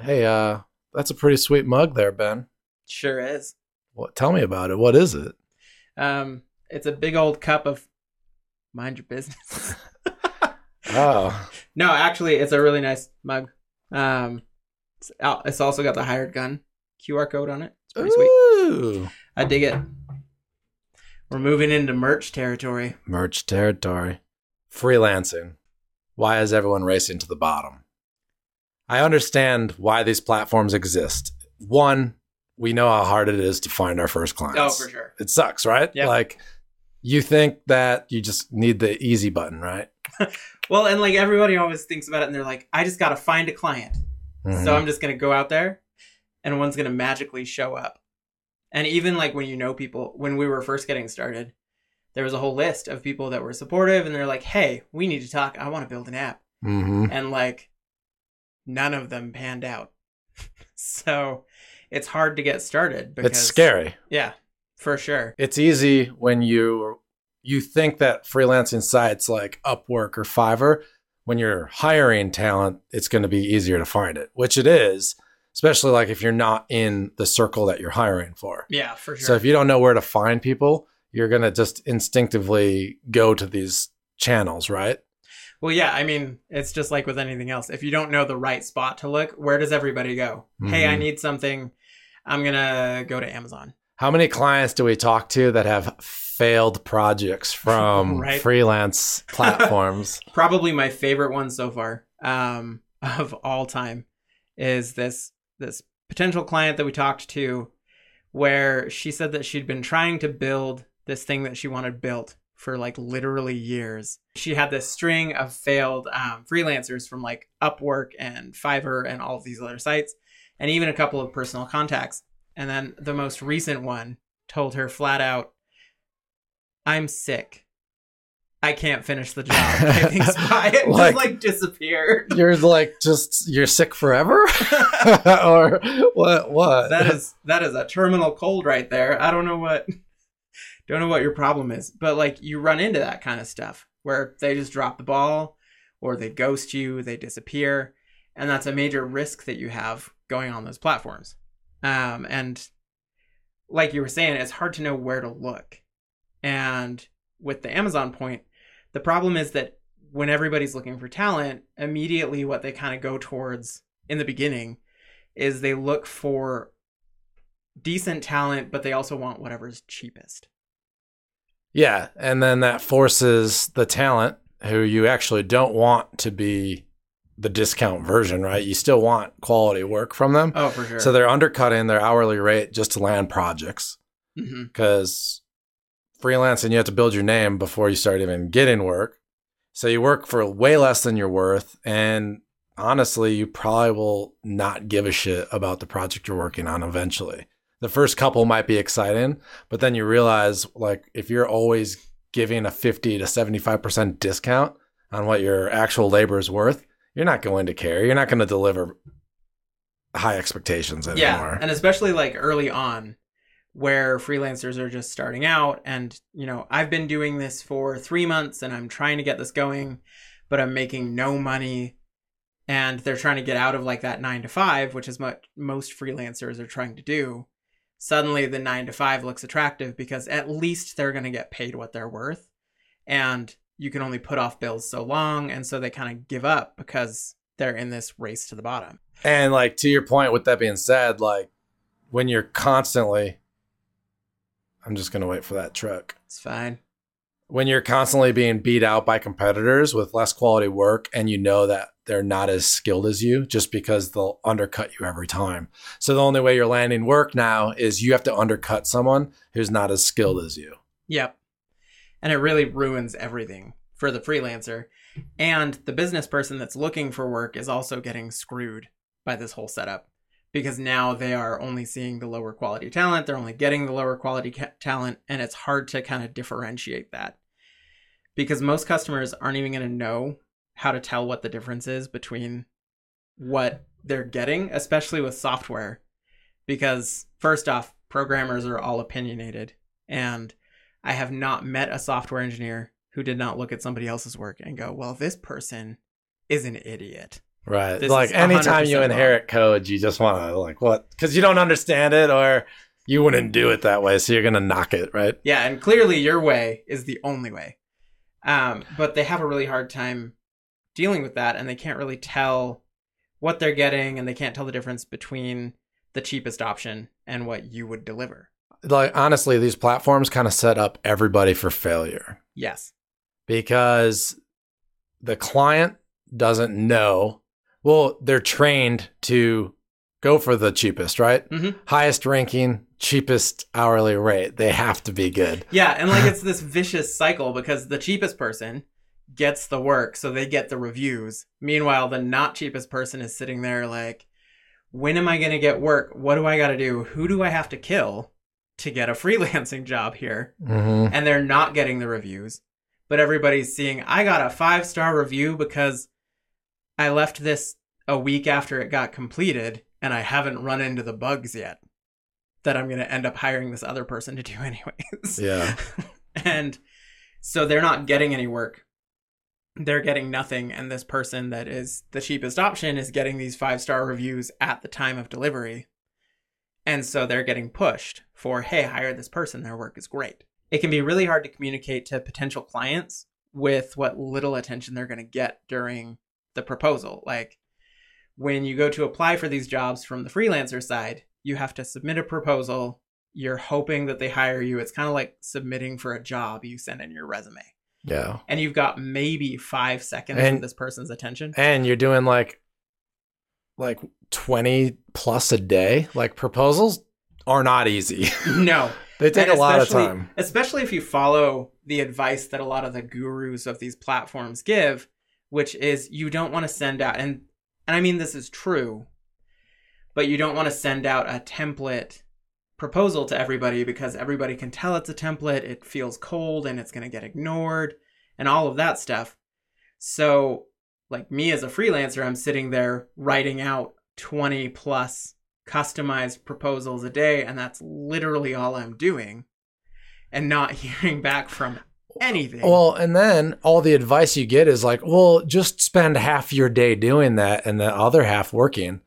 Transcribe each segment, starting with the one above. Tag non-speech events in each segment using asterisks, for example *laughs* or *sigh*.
Hey, uh, that's a pretty sweet mug there, Ben. Sure is. What? Tell me about it. What is it? Um, it's a big old cup of mind your business. *laughs* Oh, no, actually, it's a really nice mug. Um, it's, al- it's also got the hired gun QR code on it. It's pretty sweet. I dig it. We're moving into merch territory. merch territory. Freelancing. Why is everyone racing to the bottom? I understand why these platforms exist. One, we know how hard it is to find our first clients. Oh, for sure. It sucks, right? Yep. Like you think that you just need the easy button, right? *laughs* Well, and like everybody always thinks about it, and they're like, "I just got to find a client." Mhm. So I'm just gonna go out there, and one's gonna magically show up. And even like when you know people, when we were first getting started, there was a whole list of people that were supportive, and they're like, "Hey, we need to talk. I want to build an app." Mhm. And like, none of them panned out. *laughs* so it's hard to get started. Because, it's scary. Yeah, for sure. It's easy when you you think that freelancing sites like Upwork or Fiverr, when you're hiring talent, it's going to be easier to find it, which it is, especially like if you're not in the circle that you're hiring for. Yeah, for sure. So if you don't know where to find people, you're going to just instinctively go to these channels, right? Well, yeah, I mean, it's just like with anything else. If you don't know the right spot to look, where does everybody go? Hey, I Mhm. need something. I'm going to go to Amazon. How many clients do we talk to that have failed projects *laughs* from Right. freelance *laughs* platforms? Probably my favorite one so far um, *laughs* of all time is this this potential client that we talked to where she said that she'd been trying to build this thing that she wanted built for like literally years. She had this string of failed um, freelancers from like Upwork and Fiverr and all of these other sites, and even a couple of personal contacts. And then the most recent one told her flat out, I'm sick. I can't finish the job. *laughs* Everything's by *laughs* it Like- just like disappeared. you're like just you're sick forever *laughs* or what what that is that is a terminal cold right there. I don't know what don't know what your problem is, but like you run into that kind of stuff where they just drop the ball or they ghost you, they disappear, and that's a major risk that you have going on those platforms. Um, and like you were saying, it's hard to know where to look. And with the Amazon point, the problem is that when everybody's looking for talent, immediately what they kind of go towards in the beginning is they look for decent talent, but they also want whatever's cheapest. Yeah and then that forces the talent who you actually don't want to be the discount version right? You still want quality work from them. Oh, for sure. so they're undercutting their hourly rate just to land projects. Mm-hmm. Because freelancing you have to build your name before you start even getting work. So you work for way less than you're worth and honestly you probably will not give a shit about the project you're working on eventually the first couple might be exciting but then you realize like if you're always giving a 50 to 75% discount on what your actual labor is worth you're not going to care. You're not going to deliver high expectations anymore. yeah, and especially like early on, where freelancers are just starting out, and you know, I've been doing this for three months, and I'm trying to get this going, but I'm making no money, and they're trying to get out of like that nine to five, which is what most freelancers are trying to do. Suddenly, the nine to five looks attractive because at least they're going to get paid what they're worth, and you can only put off bills so long, and so they kind of give up because they're in this race to the bottom. And like to your point, with that being said, like when you're constantly, I'm just gonna wait for that truck. It's fine. When you're constantly being beat out by competitors with less quality work, and you know that they're not as skilled as you, just because they'll undercut you every time. So the only way you're landing work now is you have to undercut someone who's not as skilled as you. Yep. And it really ruins everything for the freelancer. And the business person that's looking for work is also getting screwed by this whole setup because now they are only seeing the lower quality talent. They're only getting the lower quality ca- talent. And it's hard to kind of differentiate that because most customers aren't even going to know how to tell what the difference is between what they're getting, especially with software. Because, first off, programmers are all opinionated. And I have not met a software engineer who did not look at somebody else's work and go, well, this person is an idiot. Right. This like anytime you 100% wrong. inherit code, you just want to like what? Because you don't understand it, or you wouldn't do it that way, so you're gonna knock it, right? Yeah, and clearly your way is the only way. Um, but they have a really hard time dealing with that, and they can't really tell what they're getting, and they can't tell the difference between the cheapest option and what you would deliver. Like honestly, these platforms kind of set up everybody for failure Yes. because the client doesn't know. Well, they're trained to go for the cheapest, right? Mhm. Highest ranking, cheapest hourly rate. They have to be good. Yeah, and like *laughs* it's this vicious cycle because the cheapest person gets the work, so they get the reviews. Meanwhile, the not cheapest person is sitting there like, when am I going to get work? What do I got to do? Who do I have to kill to get a *laughs* freelancing job here? hmm And they're not getting the reviews, but everybody's seeing, I got a five star review because I left this a week after it got completed and I haven't run into the bugs yet that I'm going to end up hiring this other person to do *laughs* anyways. Yeah. *laughs* and so they're not getting any work. They're getting nothing. And this person that is the cheapest option is getting these five star reviews at the time of delivery. And so they're getting pushed for, hey, hire this person. Their work is great. It can be really hard to communicate to potential clients with what little attention they're going to get during the proposal. Like when you go to apply for these jobs from the freelancer side, you have to submit a proposal. You're hoping that they hire you. It's kind of like submitting for a job you send in your resume. Yeah. And you've got maybe five seconds And- of this person's attention. And you're doing like like 20 plus a day. Like proposals are not easy. *laughs* no. they take a lot of time. Especially if you follow the advice that a lot of the gurus of these platforms give, which is you don't want to send out and and I mean this is true, but you don't want to send out a template proposal to everybody because everybody can tell it's a template, it feels cold and it's going to get ignored and all of that stuff. So, like me as a freelancer, I'm sitting there writing out 20 plus customized proposals a day and that's literally all I'm doing and not *laughs* hearing back from anything. Well, and then all the advice you get is like, well, just spend half your day doing that and the other half working.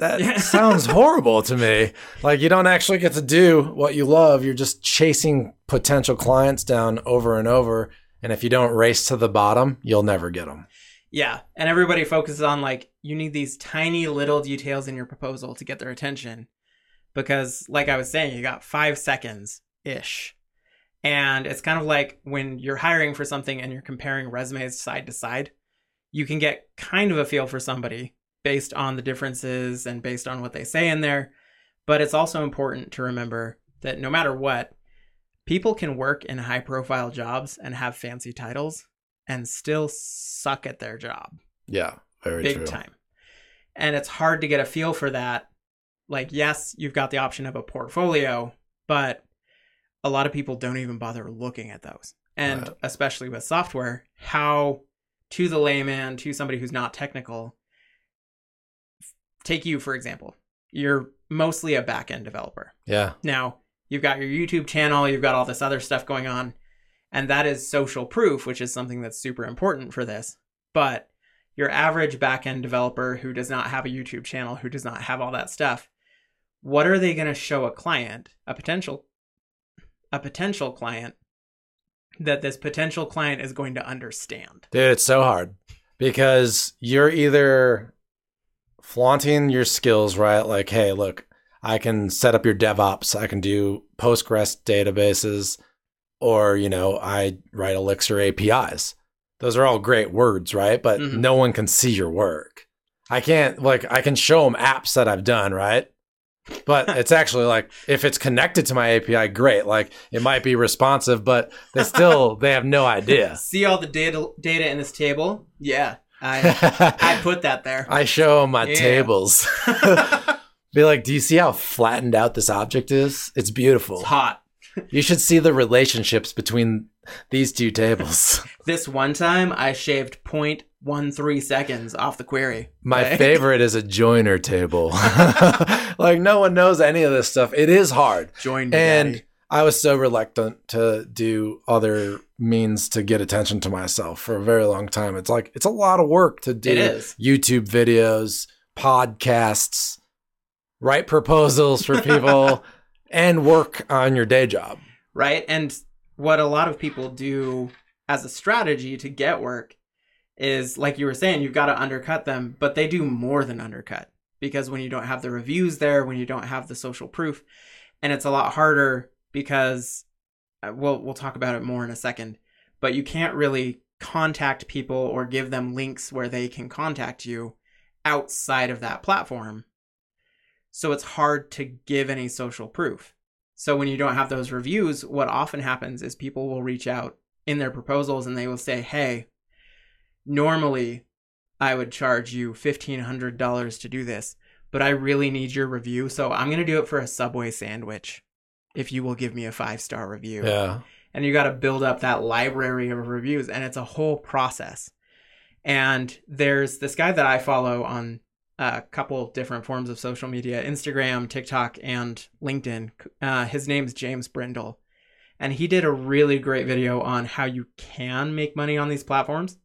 That that Yeah. *laughs* sounds horrible to me. Like you don't actually get to do what you love. You're just chasing potential clients down over and over. And if you don't race to the bottom, you'll never get them. Yeah, and everybody focuses on like you need these tiny little details in your proposal to get their attention because like I was saying, you got 5 seconds ish. And it's kind of like when you're hiring for something and you're comparing resumes side to side, you can get kind of a feel for somebody based on the differences and based on what they say in there. But it's also important to remember that no matter what, people can work in high profile jobs and have fancy titles and still suck at their job Yeah, very true. big true. time. And it's hard to get a feel for that. Like, yes, you've got the option of a portfolio, but a lot of people don't even bother looking at those. And Right. especially with software, how to the layman, to somebody who's not technical, take you for example. You're mostly a back end developer. Yeah, Now, you've got your YouTube channel, you've got all this other stuff going on, and that is social proof, which is something that's super important for this. But your average backend developer who does not have a YouTube channel, who does not have all that stuff, what are they going to show a client, a potential a potential client that this potential client is going to understand? dude, it's so hard because you're either flaunting your skills, right? Like, hey, look, I can set up your DevOps, I can do Postgres databases, or, you know, I write Elixir APIs. Those are all great words, right? But Mhm. no one can see your work. I can't, like, I can show them apps that I've done, right? But *laughs* it's actually like, if it's connected to my API, great. Like, it might be responsive, but they still, they have no idea. *laughs* See all the data data in this table? Yeah. I *laughs* I put that there. I show 'em my Yeah. tables. *laughs* Be like, do you see how flattened out this object is? It's beautiful. it's hot. *laughs* You should see the relationships between these two tables. This one time I shaved 0.13 seconds off the query. My favorite is a joiner table. like no one knows any of this stuff. It is hard. Join And Daddy. I was so reluctant to do other means to get attention to myself for a very long time. It's like it's a lot of work to do YouTube videos, podcasts, write proposals for people, *laughs* and work on your day job. right? And what a lot of people do as a strategy to get work is like you were saying, you've got to undercut them, but they do more than undercut because when you don't have the reviews there, when you don't have the social proof, and it's a lot harder because uh, we'll we'll talk about it more in a second, but you can't really contact people or give them links where they can contact you outside of that platform. So it's hard to give any social proof. So when you don't have those reviews, what often happens is people will reach out in their proposals and they will say, "Hey, normally I would charge you $1500 to do this, but I really need your review, so I'm going to do it for a Subway sandwich if you will give me a 5-star review." Yeah. and you got to build up that library of reviews and it's a whole process. And there's this guy that i follow on a couple different forms of social media instagram tiktok and linkedin. Uh, his name's james brindle. And he did a really great video on how you can make money on these platforms.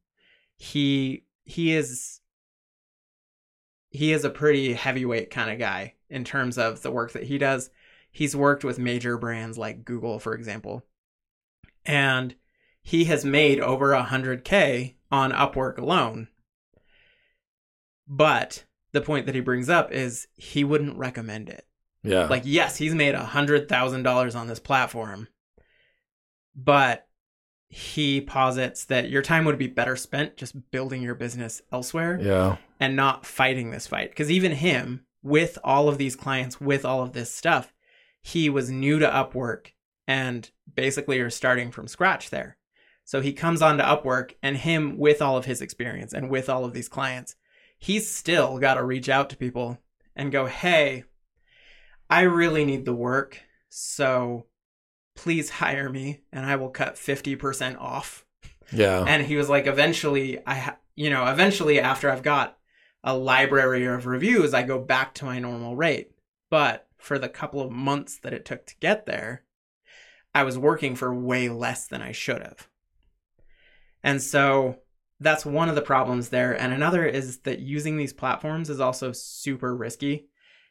He he is he is a pretty heavyweight kind of guy in terms of the work that he does he's worked with major brands like google for example and he has made over 100k on Upwork alone. But the point that he brings up is he wouldn't recommend it. Yeah. Like, yes, he's made $100,000 on this platform, but he posits that your time would be better spent just building your business elsewhere yeah. and not fighting this fight. Because even him, with all of these clients, with all of this stuff, he was new to Upwork and basically are starting from scratch there. So he comes on to Upwork, and him, with all of his experience and with all of these clients, he's still got to reach out to people and go, hey, I really need the work. So please hire me and I will cut 50% off Yeah. and he was like eventually i ha- you know eventually after i've got a library of reviews i go back to my normal rate but for the couple of months that it took to get there i was working for way less than i should have. And so that's one of the problems there. And another is that using these platforms is also super risky.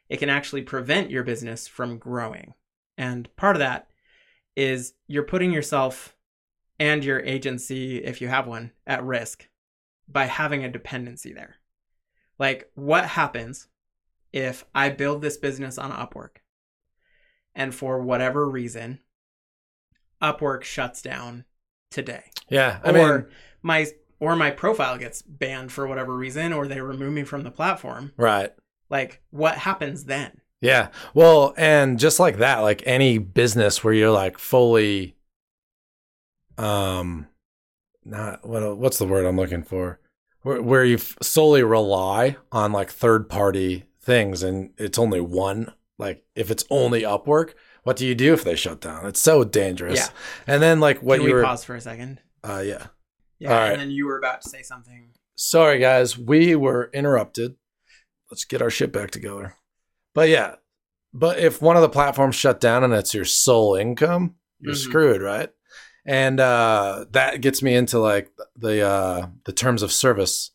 It can actually prevent your business from growing. And part of that is you're putting yourself and your agency, if you have one, at risk by having a dependency there. Like, what happens if I build this business on Upwork and for whatever reason, Upwork shuts down today? yeah. I or mean, my or my profile gets banned for whatever reason or they remove me from the platform. right. Like, what happens then? Yeah. Well, and just like that, like any business where you're like fully um not what what's the word I'm looking for? Where where you solely rely on like third party things and it's only one like if it's only Upwork, what do you do if they shut down? It's so dangerous. Yeah. And then like what Can you we were pause for a second? uh yeah. Yeah, All right. and then you were about to say something. Sorry, guys, we were interrupted. Let's get our shit back together. But yeah, but if one of the platforms shut down and it's your sole income, you're Mhm. screwed, right? And uh, that gets me into like the uh, the terms of service.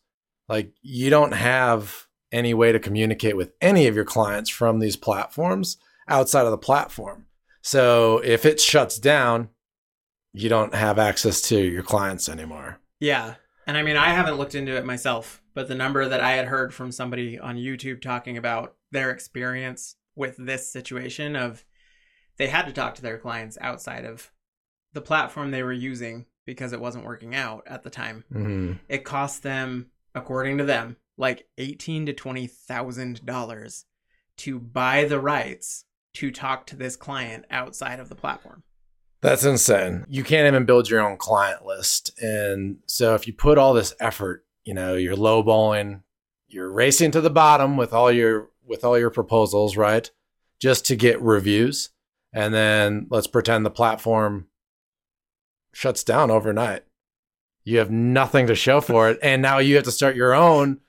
Like you don't have any way to communicate with any of your clients from these platforms outside of the platform. So if it shuts down, you don't have access to your clients anymore. Yeah. And I mean, I haven't looked into it myself, but the number that I had heard from somebody on YouTube talking about their experience with this situation of they had to talk to their clients outside of the platform they were using because it wasn't working out at the time. Mm-hmm. It cost them, according to them, like eighteen to twenty thousand dollars to buy the rights to talk to this client outside of the platform. That's insane. You can't even build your own client list. And so if you put all this effort, you know, you're lowballing, you're racing to the bottom with all your with all your proposals, right? Just to get reviews. And then let's pretend the platform shuts down overnight. You have nothing to show for it. And now you have to start your own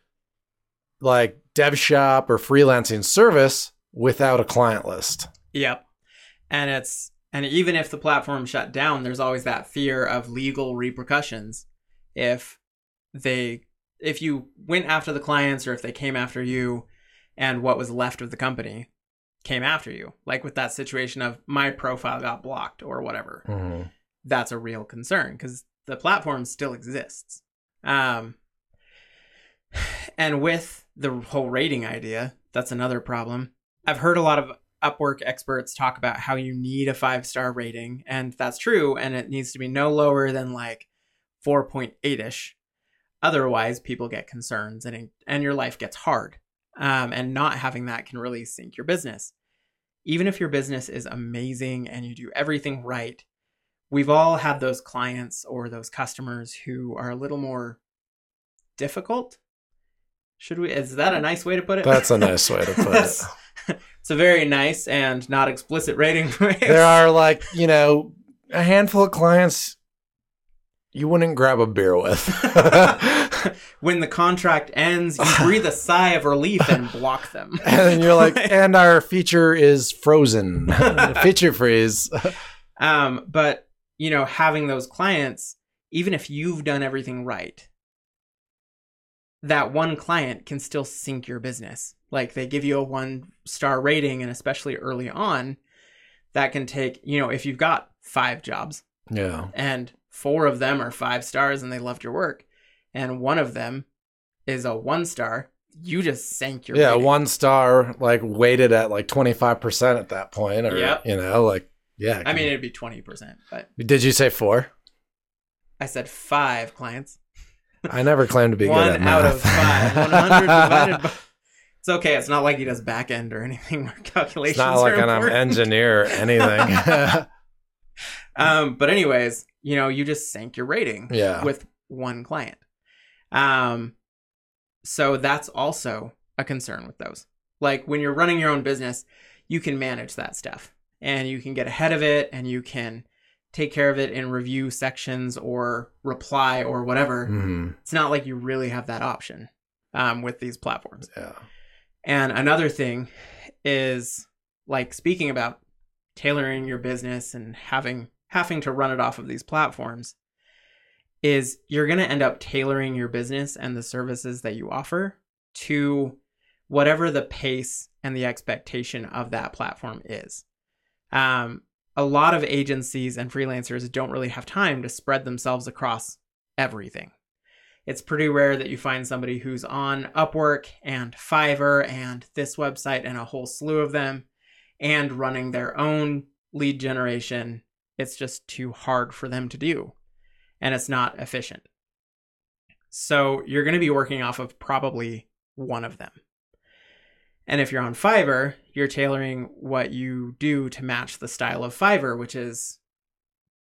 like dev shop or freelancing service without a client list. Yep. And it's And even if the platform shut down, there's always that fear of legal repercussions if they if you went after the clients or if they came after you and what was left of the company came after you. Like with that situation of my profile got blocked or whatever. Mhm. That's a real concern because the platform still exists. Um, *sighs* and with the whole rating idea, that's another problem. I've heard a lot of Upwork experts talk about how you need a five star rating, and that's true, and it needs to be no lower than like 4.8 ish. Otherwise, people get concerns and, and your life gets hard. Um, and not having that can really sink your business. Even if your business is amazing and you do everything right, we've all had those clients or those customers who are a little more difficult. Should we? Is that a nice way to put it? That's a nice way to put it. *laughs* It's a very nice and not explicit rating. *laughs* There are like, you know, a handful of clients you wouldn't grab a beer with. *laughs* when the contract ends, you breathe a sigh of relief and block them. and then you're like, and our feature is frozen. feature freeze. Um, but you know, having those clients, even if you've done everything right, that one client can still sink your business. Like they give you a one star rating, and especially early on, that can take, you know, if you've got five jobs Yeah. and four of them are five stars and they loved your work, and one of them is a one star, you just sank your Yeah, rating. one star, like weighted at like 25% at that point. Or, Yep. you know, like, yeah. I mean, it'd be 20%, but did you say four? I said five clients. I never claimed to be good one at out math. of five. *laughs* 100 divided by. *laughs* It's okay. It's not like he does back end or anything *laughs* where calculations it's not like are I'm an important. engineer or anything. Um, but anyways, you know, you just sank your rating yeah. with one client. Um, so that's also a concern with those. Like when you're running your own business, you can manage that stuff and you can get ahead of it and you can take care of it in review sections or reply or whatever. Mhm. It's not like you really have that option um, with these platforms. Yeah. And another thing is like speaking about tailoring your business and having having to run it off of these platforms is you're going to end up tailoring your business and the services that you offer to whatever the pace and the expectation of that platform is. Um, a lot of agencies and freelancers don't really have time to spread themselves across everything. It's pretty rare that you find somebody who's on Upwork and Fiverr and this website and a whole slew of them and running their own lead generation. It's just too hard for them to do and it's not efficient. So you're going to be working off of probably one of them. And if you're on Fiverr, you're tailoring what you do to match the style of Fiverr, which is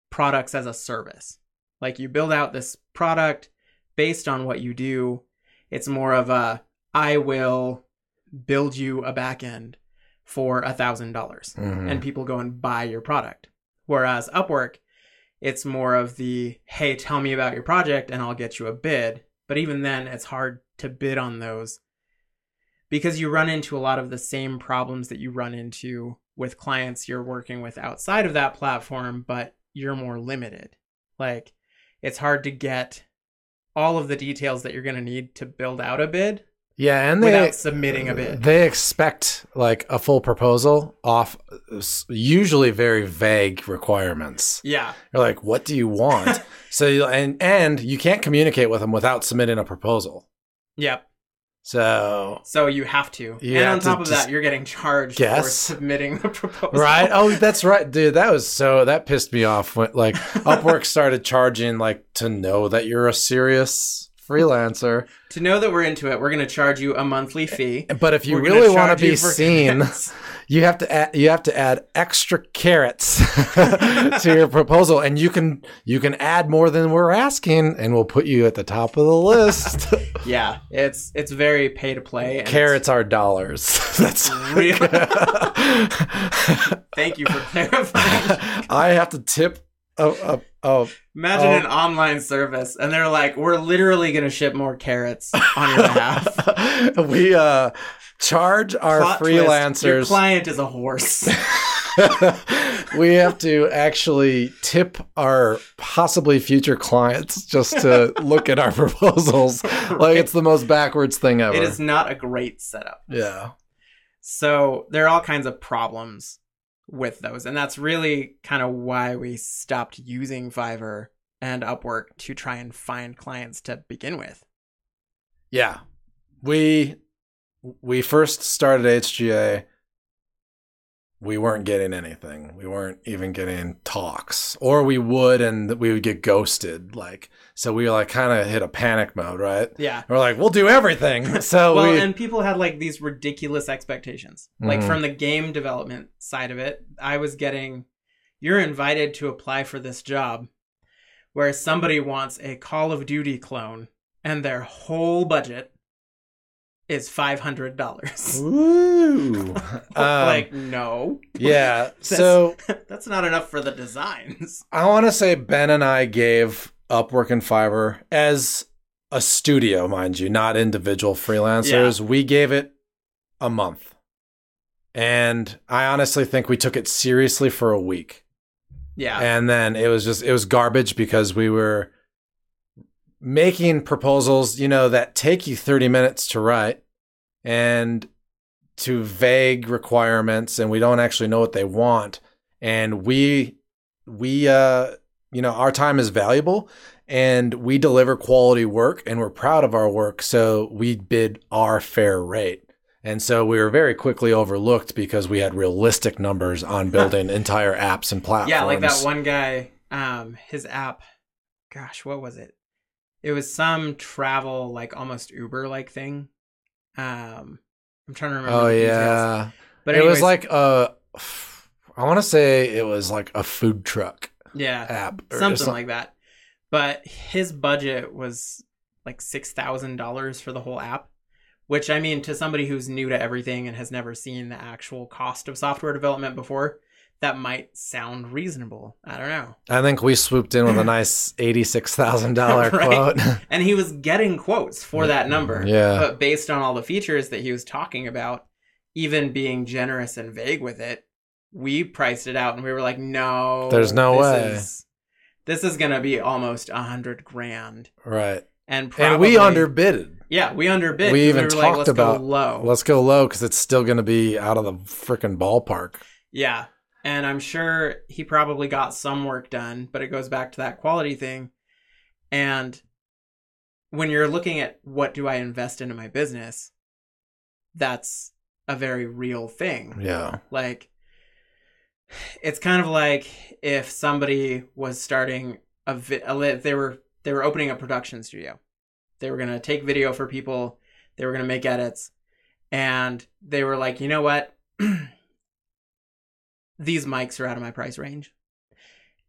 products as a service. Like you build out this product based on what you do. It's more of a I will build you a backend for a thousand dollars Mhm. and people go and buy your product. Whereas Upwork, it's more of the hey, tell me about your project and I'll get you a bid. But even then, it's hard to bid on those because you run into a lot of the same problems that you run into with clients you're working with outside of that platform, but you're more limited. Like, it's hard to get all of the details that you're going to need to build out a bid Yeah, and they without submitting a bid. Uh, they expect like a full proposal off usually very vague requirements. Yeah. You're like, what do you want? *laughs* so you, and and you can't communicate with them without submitting a proposal. Yep. So So you have to. You and have on to top of that, you're getting charged for submitting the *laughs* proposal. right? Oh, that's right, dude. That was so that pissed me off when like *laughs* Upwork started charging like to know that you're a serious freelancer. To know that we're into it, we're going to charge you a monthly fee. But if you We're really want to be seen. You have to add you have to add extra carrots *laughs* to your proposal and you can you can add more than we're asking and we'll put you at the top of the list *laughs* yeah, it's it's very pay to play. carrots are dollars *laughs* that's Real- Thank you for clarifying. i have to tip oh oh, oh Imagine Oh. an online service, and they're like, "We're literally going to ship more carrots on your behalf." *laughs* we uh charge our Plot twist, your freelancers client is a horse. *laughs* *laughs* we have to actually tip our possibly future clients just to look at our proposals. Like it's the most backwards thing ever. It is not a great setup. Yeah. So there are all kinds of problems with those. And that's really kind of why we stopped using Fiverr and Upwork to try and find clients to begin with. Yeah. We we first started HGA we weren't getting anything. We weren't even getting talks, or we would, and we would get ghosted. Like, so we like kind of hit a panic mode, right? Yeah. We're like, we'll do everything. *laughs* So well, we, and people had like these ridiculous expectations. Like Mhm. from the game development side of it, I was getting, you're invited to apply for this job, where somebody wants a Call of Duty clone, and their whole budget is five hundred dollars. Woo. *laughs* Um, like no, yeah. *laughs* So *laughs* that's not enough for the designs. I want to say Ben and I gave Upwork and Fiverr as a studio, mind you, not individual freelancers. We gave it a month. And I honestly think we took it seriously for a week. Yeah, And then it was just, it was garbage because we were making proposals, you know, that take you 30 minutes to write and to vague requirements and we don't actually know what they want. And we, we, uh, you know, our time is valuable and we deliver quality work and we're proud of our work. So we bid our fair rate. And so we were very quickly overlooked because we had realistic numbers on *laughs* building entire apps and platforms. yeah, like that one guy. Um, his app. Gosh, what was it? It was some travel, like almost Uber like thing. Um, I'm trying to remember. Oh the details. yeah, but it was anyways, like a. I want to say it was like a food truck yeah, app, or something some- like that. But his budget was like six thousand dollars for the whole app, which I mean, to somebody who's new to everything and has never seen the actual cost of software development before, that might sound reasonable. I don't know. I think we swooped in with a nice eighty-six thousand dollar *laughs* Right. quote. *laughs* And he was getting quotes for that number. Yeah. But based on all the features that he was talking about, even being generous and vague with it, we priced it out and we were like, no. There's no way. Is, this is going to be almost a hundred grand. right, And probably, and we underbidded. Yeah, we underbid. We even were talked like, Let's about- go low. Let's go low because it's still going to be out of the freaking ballpark. Yeah. And I'm sure he probably got some work done, but it goes back to that quality thing. And when you're looking at what do I invest into my business, that's a very real thing. Yeah, Like it's kind of like if somebody was starting a, vi- a they were they were opening a production studio. They were going to take video for people, they were going to make edits and they were like, "You know what? *clears throat* These mics are out of my price range."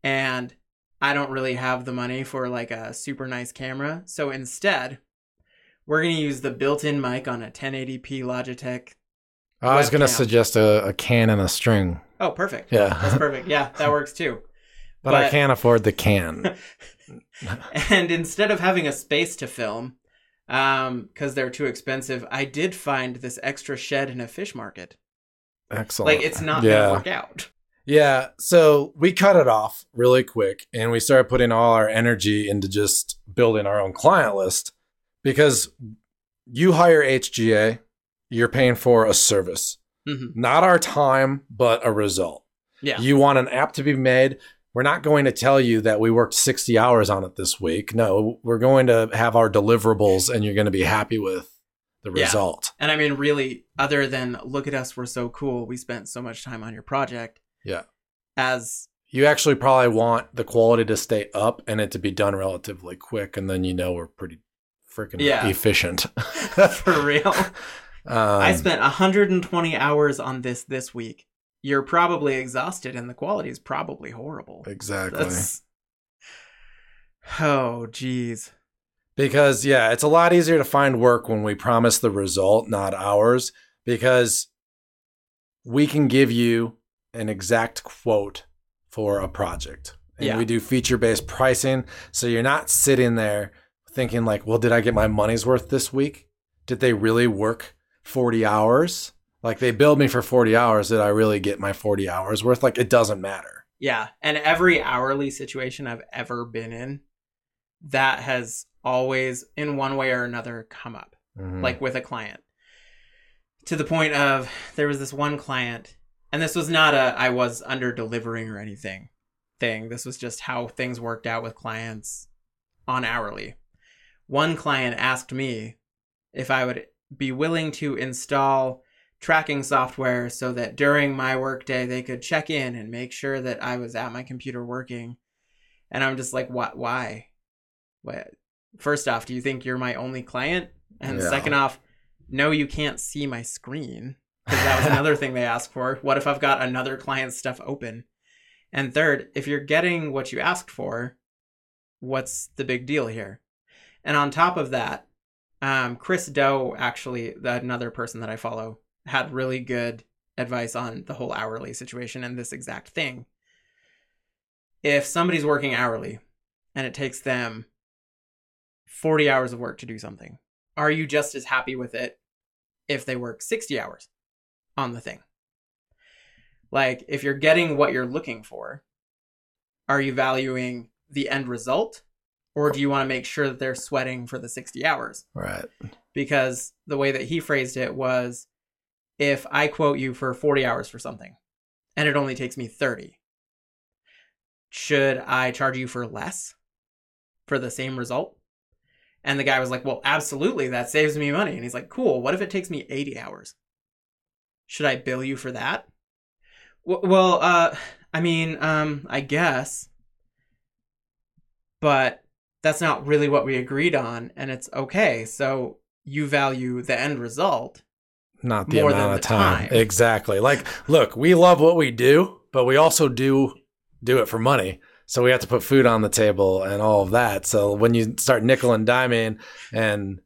And I don't really have the money for like a super nice camera. So instead, we're going to use the built-in mic on a 1080p Logitech. I was going to suggest a, a can and a string. Oh, perfect. Yeah, That's *laughs* perfect. Yeah, that works too. but, I can't afford the can. *laughs* And instead of having a space to film, um, because they're too expensive, I did find this extra shed in a fish market. Excellent. Like it's not Yeah. gonna work out. Yeah, so we cut it off really quick and we started putting all our energy into just building our own client list because you hire HGA, you're paying for a service, Mhm. not our time, but a result. Yeah. You want an app to be made. We're not going to tell you that we worked 60 hours on it this week. No, we're going to have our deliverables and you're going to be happy with the Yeah. result. And I mean, really, other than look at us, we're so cool. We spent so much time on your project. Yeah. As You actually probably want the quality to stay up and it to be done relatively quick, and then you know we're pretty freaking Yeah. efficient. *laughs* for real, *laughs* Um, I spent 120 hours on this this week. You're probably exhausted, and the quality is probably horrible. exactly That's oh, geez. Because yeah, it's a lot easier to find work when we promise the result, not ours, because we can give you an exact quote for a project. And Yeah. we do feature based pricing. So you're not sitting there thinking, like, well, did I get my money's worth this week? Did they really work 40 hours? Like they billed me for 40 hours. Did I really get my 40 hours worth? Like it doesn't matter. Yeah. And every hourly situation I've ever been in, that has always, in one way or another, come up, Mhm. like with a client. To the point of there was this one client, and this was not a I was under delivering or anything thing. This was just how things worked out with clients on hourly. One client asked me if I would be willing to install tracking software so that during my workday they could check in and make sure that I was at my computer working. And I'm just like, what? Why? What? First off, do you think you're my only client? And Yeah. second off, no, you can't see my screen because that was another thing they asked for. What if I've got another client's stuff open? And third, if you're getting what you asked for, what's the big deal here? And on top of that, um, Chris Do, actually, the- another person that I follow, had really good advice on the whole hourly situation and this exact thing. If somebody's working hourly and it takes them 40 hours of work to do something, are you just as happy with it if they work 60 hours on the thing? Like, if you're getting what you're looking for, are you valuing the end result or do you want to make sure that they're sweating for the 60 hours? Right. because the way that he phrased it was if I quote you for 40 hours for something and it only takes me 30, should I charge you for less for the same result? And the guy was like, Well, absolutely, that saves me money. And he's like, Cool, what if it takes me 80 hours? Should I bill you for that? Well, uh, I mean, um, I guess. But that's not really what we agreed on, and it's okay. So you value the end result. Not the More than of the time. time. Exactly. Like, look, we love what we do, but we also do do it for money. So we have to put food on the table and all of that. So when you start nickel and diming and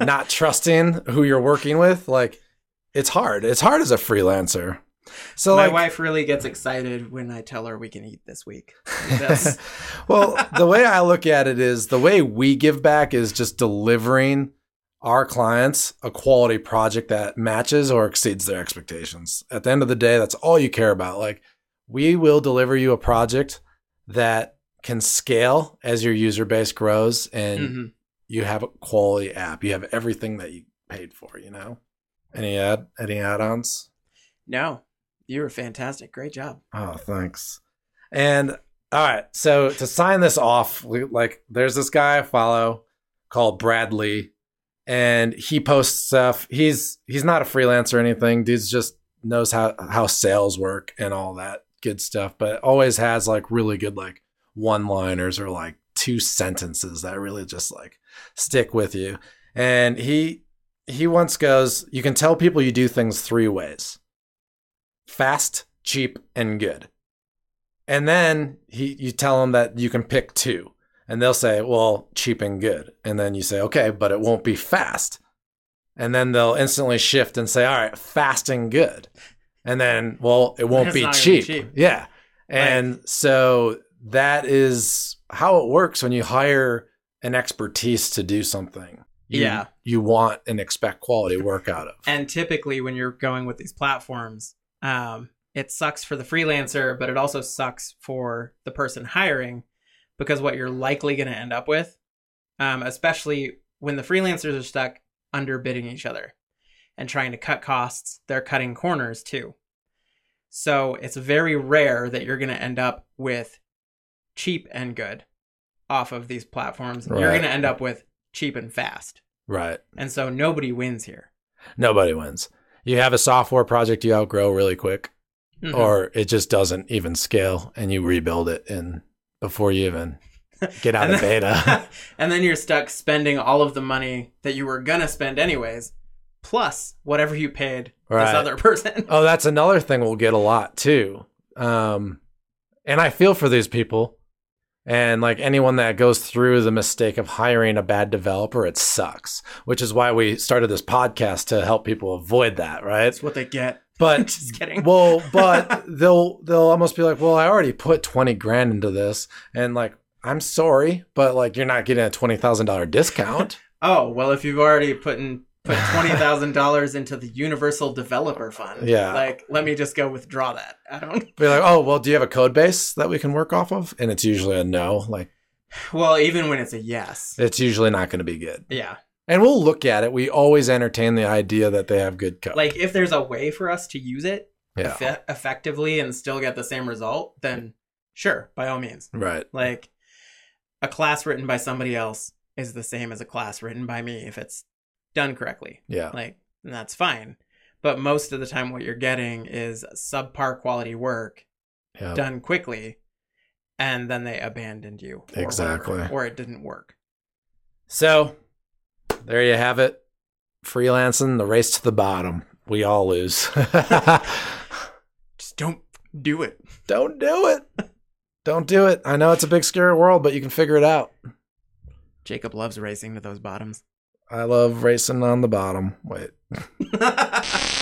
not *laughs* trusting who you're working with, like it's hard. It's hard as a freelancer. So My like wife really gets excited when I tell her we can eat this week. *laughs* Well, the way I look at it is the way we give back is just delivering our clients a quality project that matches or exceeds their expectations. At the end of the day, that's all you care about. Like, we will deliver you a project that can scale as your user base grows and Mhm. you have a quality app. You have everything that you paid for, you know? Any ad any add-ons? no. You were fantastic. Great job. Oh, thanks. And all right, so to sign this off, we, like there's this guy I follow called Bradley, and he posts stuff. He's he's not a freelancer or anything. Dude's just knows how how sales work and all that good stuff, but always has like really good like one-liners or like two sentences that really just like stick with you. And he he once goes, you can tell people you do things three ways fast, cheap, and good. And then he, you tell them that you can pick two, and they'll say, "Well, cheap and good." And then you say, "Okay, but it won't be fast." And then they'll instantly shift and say, "All right, fast and good." And then, well, it won't be gonna be cheap. cheap. Yeah. And so that is how it works when you hire an expertise to do something. You, Yeah. You want and expect quality work out of. And typically, when you're going with these platforms, um, it sucks for the freelancer, but it also sucks for the person hiring because what you're likely going to end up with, um, especially when the freelancers are stuck underbidding each other and trying to cut costs, they're cutting corners too. So it's very rare that you're going to end up with cheap and good off of these platforms. You're going to end up with cheap and fast. right. And so nobody wins here. Nobody wins. You have a software project you outgrow really quick, Mhm. or it just doesn't even scale, and you rebuild it in before you even get out *laughs* And of beta. *laughs* and then you're stuck spending all of the money that you were gonna spend anyways, plus whatever you paid Right. this other person. oh, *laughs* that's another thing we'll get a lot too. Um, and I feel for these people, and like anyone that goes through the mistake of hiring a bad developer, it sucks. Which is why we started this podcast to help people avoid that, right? That's what they get. *laughs* But Just kidding. well, *laughs* but they'll they'll almost be like, well, I already put twenty grand into this, and like, I'm sorry, but like, you're not getting a twenty thousand dollar discount. Oh well, if you've already put in put twenty thousand dollars into the Universal Developer Fund. Yeah. like let me just go withdraw that. I don't. Be like, oh, well, do you have a code base that we can work off of? And it's usually a no. Like, Well, even when it's a yes, it's usually not going to be good. yeah. And we'll look at it. We always entertain the idea that they have good code. Like if there's a way for us to use it yeah. effe- effectively and still get the same result, then sure, by all means. Right. Like a class written by somebody else is the same as a class written by me if it's done correctly. Yeah. Like and that's fine. But most of the time what you're getting is subpar quality work Yeah. done quickly and then they abandoned you. or Exactly. whatever, Or it didn't work. So there you have it. Freelancing, the race to the bottom. We all lose. *laughs* *laughs* Just don't do it. Don't do it. Don't do it. I know it's a big, scary world, but you can figure it out. Jacob loves racing to those bottoms. I love racing on the bottom. Wait. *laughs*